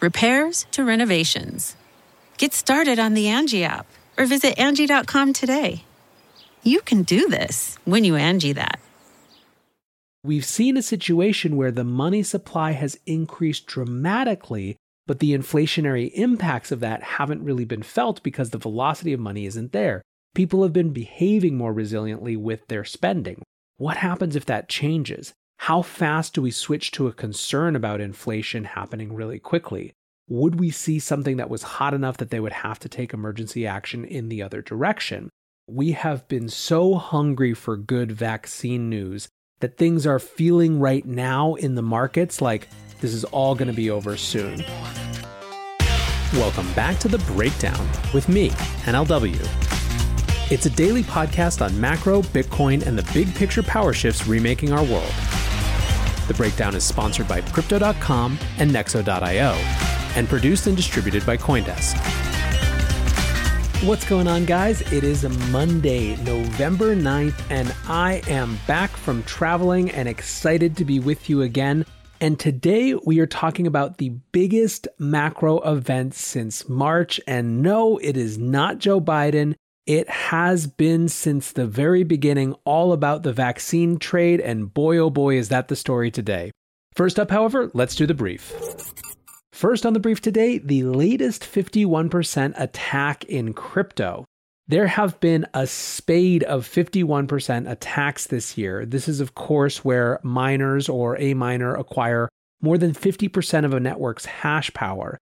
repairs to renovations. Get started on the Angie app or visit Angie.com today. You can do this when you Angie that. We've seen a situation where the money supply has increased dramatically, but the inflationary impacts of that haven't really been felt because the velocity of money isn't there. People have been behaving more resiliently with their spending. What happens if that changes? How fast do we switch to a concern about inflation happening really quickly? Would we see something that was hot enough that they would have to take emergency action in the other direction? We have been so hungry for good vaccine news that things are feeling right now in the markets like this is all going to be over soon. Welcome back to The Breakdown with me, NLW. It's a daily podcast on macro, Bitcoin, and the big picture power shifts remaking our world. The breakdown is sponsored by Crypto.com and Nexo.io and produced and distributed by Coindesk. What's going on, guys? It is Monday, November 9th, and I am back from traveling and excited to be with you again. And today we are talking about the biggest macro event since March. And no, it is not Joe Biden. It has been since the very beginning all about the vaccine trade, and boy oh boy, is that the story today. First up, however, let's do the brief. First on the brief today, the latest 51% attack in crypto. There have been a spade of 51% attacks this year. This is, of course, where miners or a miner acquire more than 50% of a network's hash power.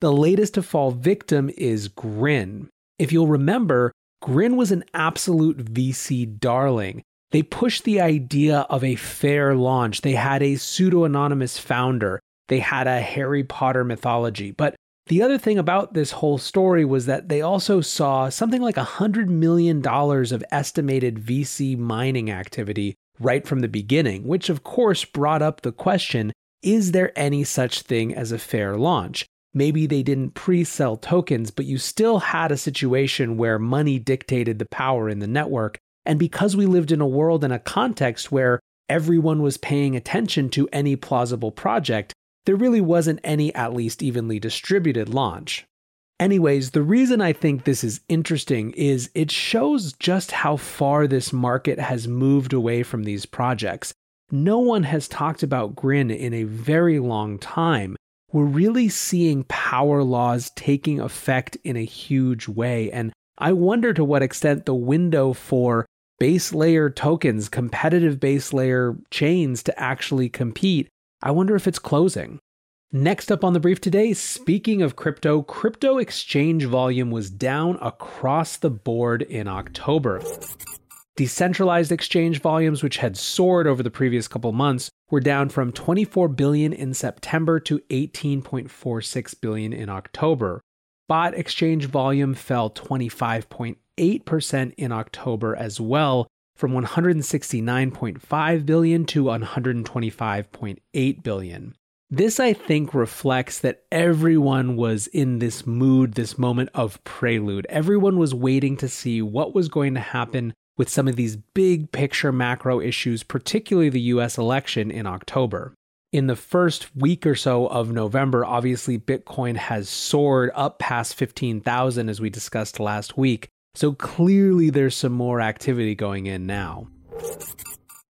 The latest to fall victim is Grin. If you'll remember, Grin was an absolute VC darling. They pushed the idea of a fair launch. They had a pseudo anonymous founder. They had a Harry Potter mythology. But the other thing about this whole story was that they also saw something like $100 million of estimated VC mining activity right from the beginning, which of course brought up the question is there any such thing as a fair launch? Maybe they didn't pre sell tokens, but you still had a situation where money dictated the power in the network. And because we lived in a world and a context where everyone was paying attention to any plausible project, there really wasn't any at least evenly distributed launch. Anyways, the reason I think this is interesting is it shows just how far this market has moved away from these projects. No one has talked about Grin in a very long time, we're really seeing power laws taking effect in a huge way. And I wonder to what extent the window for base layer tokens, competitive base layer chains to actually compete, I wonder if it's closing. Next up on the brief today, speaking of crypto, crypto exchange volume was down across the board in October. Decentralized exchange volumes, which had soared over the previous couple months, were down from 24 billion in September to 18.46 billion in October. Spot exchange volume fell 25.8% in October as well, from 169.5 billion to 125.8 billion. This, I think, reflects that everyone was in this mood, this moment of prelude. Everyone was waiting to see what was going to happen with some of these big picture macro issues, particularly the US election in October. In the first week or so of November, obviously Bitcoin has soared up past 15,000 as we discussed last week. So clearly there's some more activity going in now.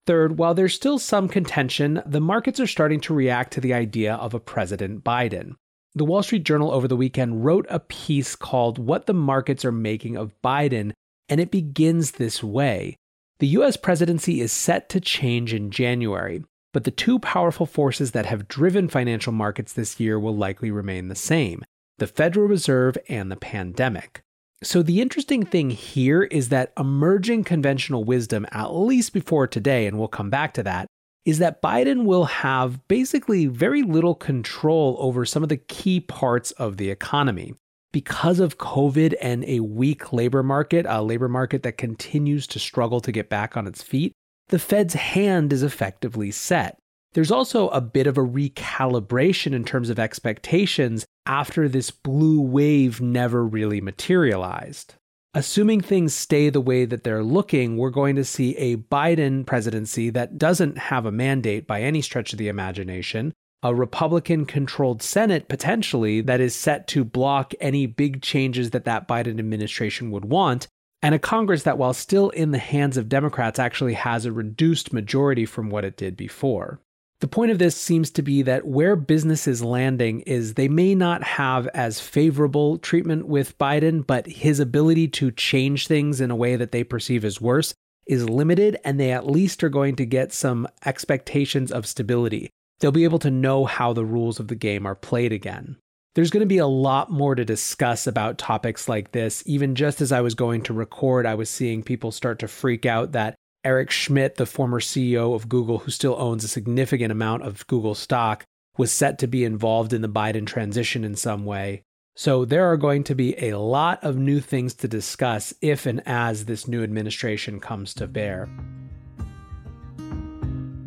Third, while there's still some contention, the markets are starting to react to the idea of a President Biden. The Wall Street Journal over the weekend wrote a piece called What the Markets Are Making of Biden, and it begins this way. The US presidency is set to change in January, but the two powerful forces that have driven financial markets this year will likely remain the same the Federal Reserve and the pandemic. So, the interesting thing here is that emerging conventional wisdom, at least before today, and we'll come back to that, is that Biden will have basically very little control over some of the key parts of the economy. Because of COVID and a weak labor market, a labor market that continues to struggle to get back on its feet, the Fed's hand is effectively set. There's also a bit of a recalibration in terms of expectations after this blue wave never really materialized. Assuming things stay the way that they're looking, we're going to see a Biden presidency that doesn't have a mandate by any stretch of the imagination, a Republican controlled Senate potentially that is set to block any big changes that that Biden administration would want, and a Congress that, while still in the hands of Democrats, actually has a reduced majority from what it did before. The point of this seems to be that where business is landing is they may not have as favorable treatment with Biden, but his ability to change things in a way that they perceive as worse is limited, and they at least are going to get some expectations of stability. They'll be able to know how the rules of the game are played again. There's going to be a lot more to discuss about topics like this. Even just as I was going to record, I was seeing people start to freak out that Eric Schmidt, the former CEO of Google, who still owns a significant amount of Google stock, was set to be involved in the Biden transition in some way. So there are going to be a lot of new things to discuss if and as this new administration comes to bear.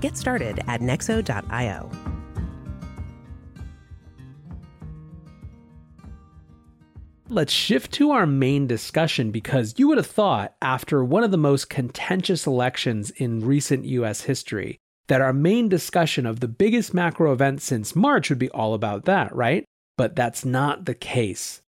Get started at Nexo.io. Let's shift to our main discussion because you would have thought, after one of the most contentious elections in recent US history, that our main discussion of the biggest macro event since March would be all about that, right? But that's not the case.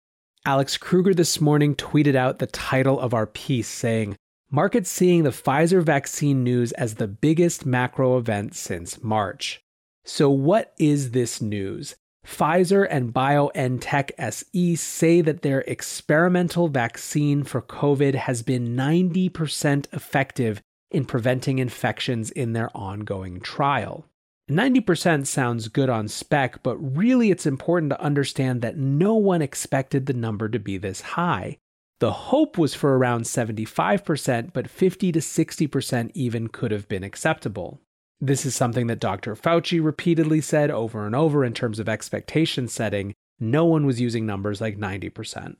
Alex Kruger this morning tweeted out the title of our piece saying, Markets seeing the Pfizer vaccine news as the biggest macro event since March. So, what is this news? Pfizer and BioNTech SE say that their experimental vaccine for COVID has been 90% effective in preventing infections in their ongoing trial. 90% sounds good on spec, but really it's important to understand that no one expected the number to be this high. The hope was for around 75%, but 50 to 60% even could have been acceptable. This is something that Dr. Fauci repeatedly said over and over in terms of expectation setting. No one was using numbers like 90%.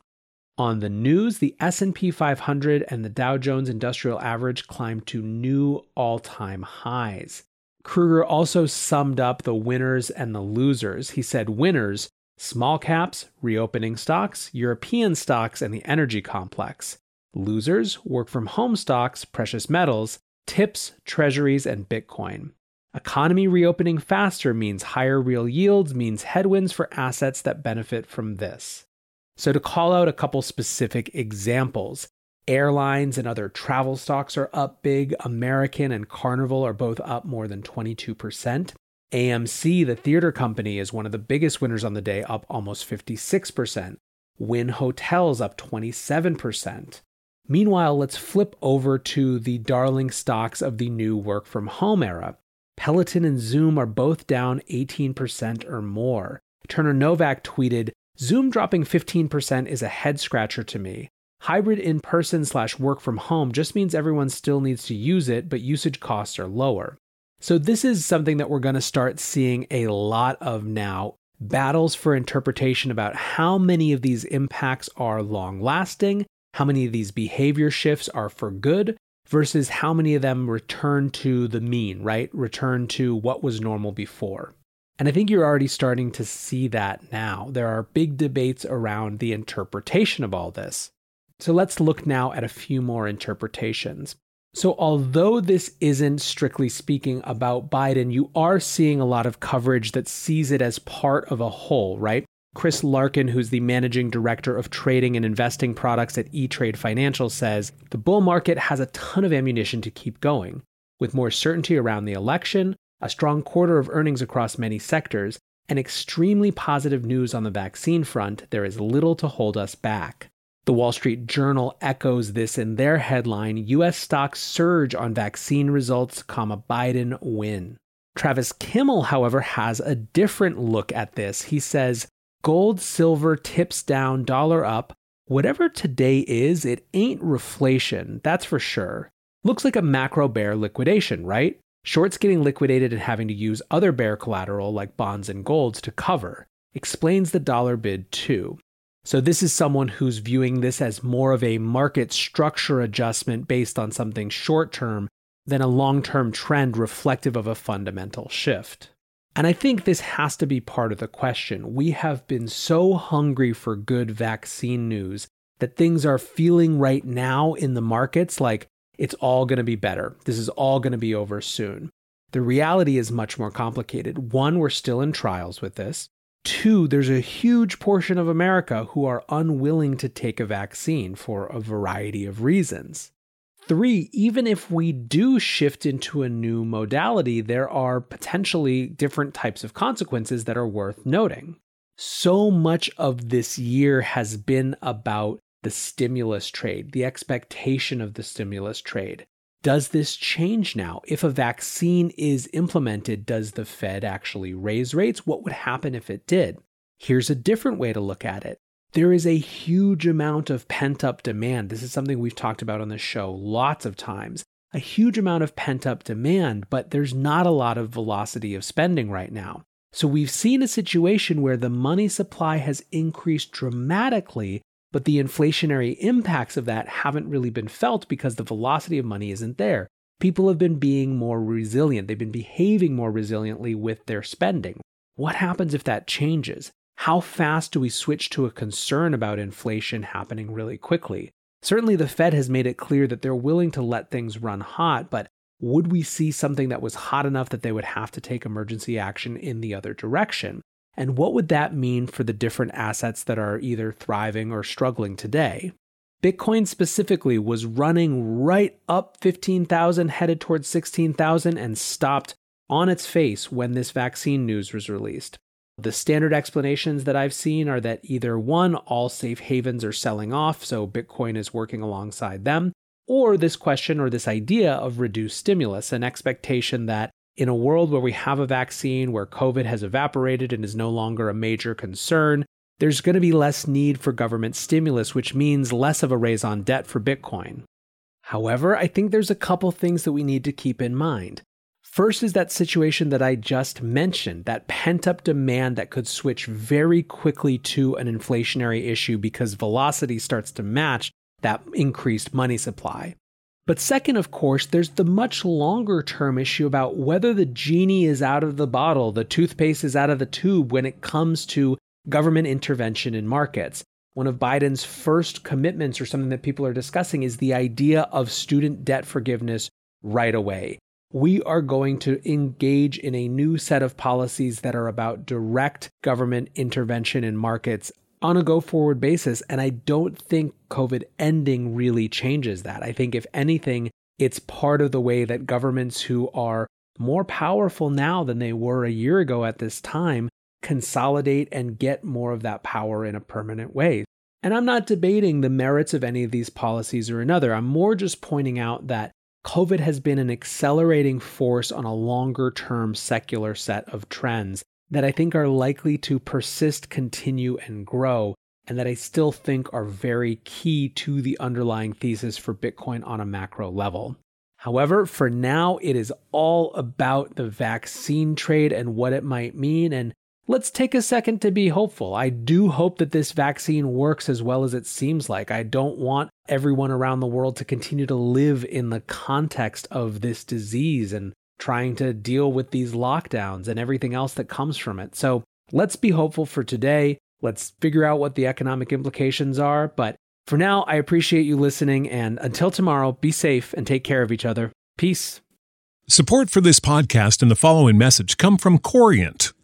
On the news, the S&P 500 and the Dow Jones Industrial Average climbed to new all-time highs. Kruger also summed up the winners and the losers. He said winners, small caps, reopening stocks, European stocks, and the energy complex. Losers, work from home stocks, precious metals, tips, treasuries, and Bitcoin. Economy reopening faster means higher real yields, means headwinds for assets that benefit from this. So, to call out a couple specific examples, airlines and other travel stocks are up big. American and Carnival are both up more than 22%. AMC, the theater company, is one of the biggest winners on the day, up almost 56%. Wynn Hotels up 27%. Meanwhile, let's flip over to the darling stocks of the new work from home era. Peloton and Zoom are both down 18% or more. Turner Novak tweeted, Zoom dropping 15% is a head scratcher to me. Hybrid in person slash work from home just means everyone still needs to use it, but usage costs are lower. So, this is something that we're going to start seeing a lot of now battles for interpretation about how many of these impacts are long lasting, how many of these behavior shifts are for good, versus how many of them return to the mean, right? Return to what was normal before. And I think you're already starting to see that now. There are big debates around the interpretation of all this. So let's look now at a few more interpretations. So, although this isn't strictly speaking about Biden, you are seeing a lot of coverage that sees it as part of a whole, right? Chris Larkin, who's the managing director of trading and investing products at E Trade Financial, says the bull market has a ton of ammunition to keep going. With more certainty around the election, a strong quarter of earnings across many sectors, and extremely positive news on the vaccine front, there is little to hold us back. The Wall Street Journal echoes this in their headline US stocks surge on vaccine results, comma, Biden win. Travis Kimmel, however, has a different look at this. He says, Gold, silver, tips down, dollar up. Whatever today is, it ain't reflation, that's for sure. Looks like a macro bear liquidation, right? Shorts getting liquidated and having to use other bear collateral like bonds and golds to cover. Explains the dollar bid too. So, this is someone who's viewing this as more of a market structure adjustment based on something short term than a long term trend reflective of a fundamental shift. And I think this has to be part of the question. We have been so hungry for good vaccine news that things are feeling right now in the markets like it's all going to be better. This is all going to be over soon. The reality is much more complicated. One, we're still in trials with this. Two, there's a huge portion of America who are unwilling to take a vaccine for a variety of reasons. Three, even if we do shift into a new modality, there are potentially different types of consequences that are worth noting. So much of this year has been about the stimulus trade, the expectation of the stimulus trade. Does this change now? If a vaccine is implemented, does the Fed actually raise rates? What would happen if it did? Here's a different way to look at it. There is a huge amount of pent up demand. This is something we've talked about on the show lots of times. A huge amount of pent up demand, but there's not a lot of velocity of spending right now. So we've seen a situation where the money supply has increased dramatically, but the inflationary impacts of that haven't really been felt because the velocity of money isn't there. People have been being more resilient, they've been behaving more resiliently with their spending. What happens if that changes? How fast do we switch to a concern about inflation happening really quickly? Certainly, the Fed has made it clear that they're willing to let things run hot, but would we see something that was hot enough that they would have to take emergency action in the other direction? And what would that mean for the different assets that are either thriving or struggling today? Bitcoin specifically was running right up 15,000, headed towards 16,000, and stopped on its face when this vaccine news was released. The standard explanations that I've seen are that either one, all safe havens are selling off, so Bitcoin is working alongside them, or this question or this idea of reduced stimulus, an expectation that in a world where we have a vaccine, where COVID has evaporated and is no longer a major concern, there's going to be less need for government stimulus, which means less of a raison d'être for Bitcoin. However, I think there's a couple things that we need to keep in mind. First is that situation that I just mentioned, that pent up demand that could switch very quickly to an inflationary issue because velocity starts to match that increased money supply. But second, of course, there's the much longer term issue about whether the genie is out of the bottle, the toothpaste is out of the tube when it comes to government intervention in markets. One of Biden's first commitments, or something that people are discussing, is the idea of student debt forgiveness right away. We are going to engage in a new set of policies that are about direct government intervention in markets on a go forward basis. And I don't think COVID ending really changes that. I think, if anything, it's part of the way that governments who are more powerful now than they were a year ago at this time consolidate and get more of that power in a permanent way. And I'm not debating the merits of any of these policies or another. I'm more just pointing out that COVID has been an accelerating force on a longer term secular set of trends that I think are likely to persist, continue, and grow. and that I still think are very key to the underlying thesis for Bitcoin on a macro level. However, for now, it is all about the vaccine trade and what it might mean. And let's take a second to be hopeful. I do hope that this vaccine works as well as it seems like. I don't want everyone around the world to continue to live in the context of this disease and trying to deal with these lockdowns and everything else that comes from it. So let's be hopeful for today. Let's figure out what the economic implications are. But for now, I appreciate you listening. And until tomorrow, be safe and take care of each other. Peace. Support for this podcast and the following message come from Corient.